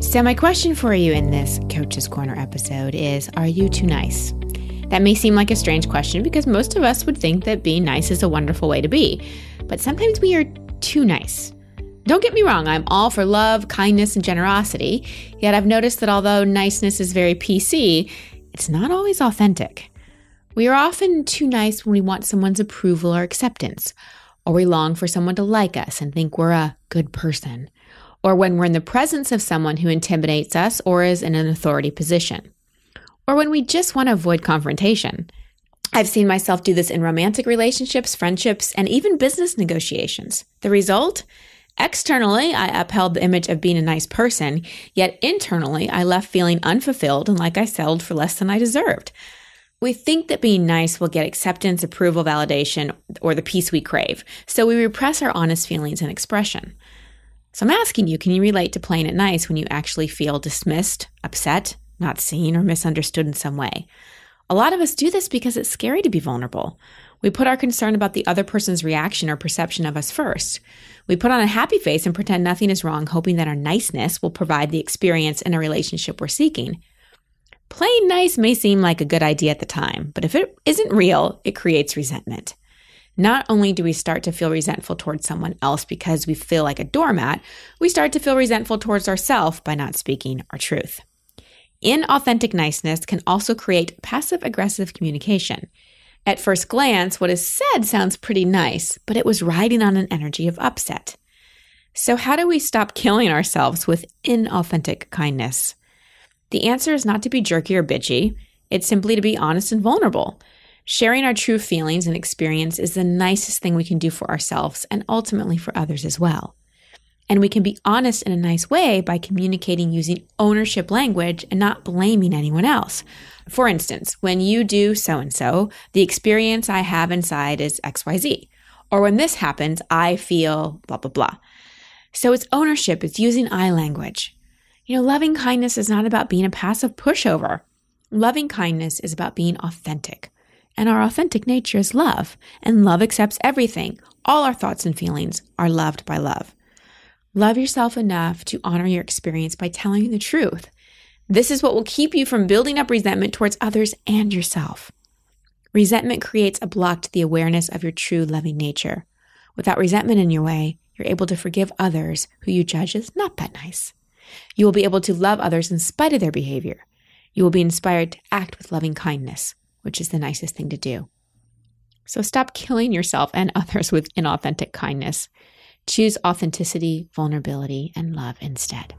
So, my question for you in this Coach's Corner episode is Are you too nice? That may seem like a strange question because most of us would think that being nice is a wonderful way to be, but sometimes we are too nice. Don't get me wrong, I'm all for love, kindness, and generosity, yet I've noticed that although niceness is very PC, it's not always authentic. We are often too nice when we want someone's approval or acceptance, or we long for someone to like us and think we're a good person, or when we're in the presence of someone who intimidates us or is in an authority position, or when we just want to avoid confrontation. I've seen myself do this in romantic relationships, friendships, and even business negotiations. The result? Externally, I upheld the image of being a nice person, yet internally, I left feeling unfulfilled and like I settled for less than I deserved. We think that being nice will get acceptance, approval, validation, or the peace we crave, so we repress our honest feelings and expression. So I'm asking you, can you relate to playing it nice when you actually feel dismissed, upset, not seen, or misunderstood in some way? A lot of us do this because it's scary to be vulnerable. We put our concern about the other person's reaction or perception of us first. We put on a happy face and pretend nothing is wrong, hoping that our niceness will provide the experience in a relationship we're seeking. Playing nice may seem like a good idea at the time, but if it isn't real, it creates resentment. Not only do we start to feel resentful towards someone else because we feel like a doormat, we start to feel resentful towards ourselves by not speaking our truth. Inauthentic niceness can also create passive aggressive communication. At first glance, what is said sounds pretty nice, but it was riding on an energy of upset. So, how do we stop killing ourselves with inauthentic kindness? The answer is not to be jerky or bitchy, it's simply to be honest and vulnerable. Sharing our true feelings and experience is the nicest thing we can do for ourselves and ultimately for others as well. And we can be honest in a nice way by communicating using ownership language and not blaming anyone else. For instance, when you do so and so, the experience I have inside is XYZ. Or when this happens, I feel blah, blah, blah. So it's ownership, it's using I language. You know, loving kindness is not about being a passive pushover. Loving kindness is about being authentic. And our authentic nature is love, and love accepts everything. All our thoughts and feelings are loved by love. Love yourself enough to honor your experience by telling the truth. This is what will keep you from building up resentment towards others and yourself. Resentment creates a block to the awareness of your true loving nature. Without resentment in your way, you're able to forgive others who you judge as not that nice. You will be able to love others in spite of their behavior. You will be inspired to act with loving kindness, which is the nicest thing to do. So stop killing yourself and others with inauthentic kindness. Choose authenticity, vulnerability, and love instead.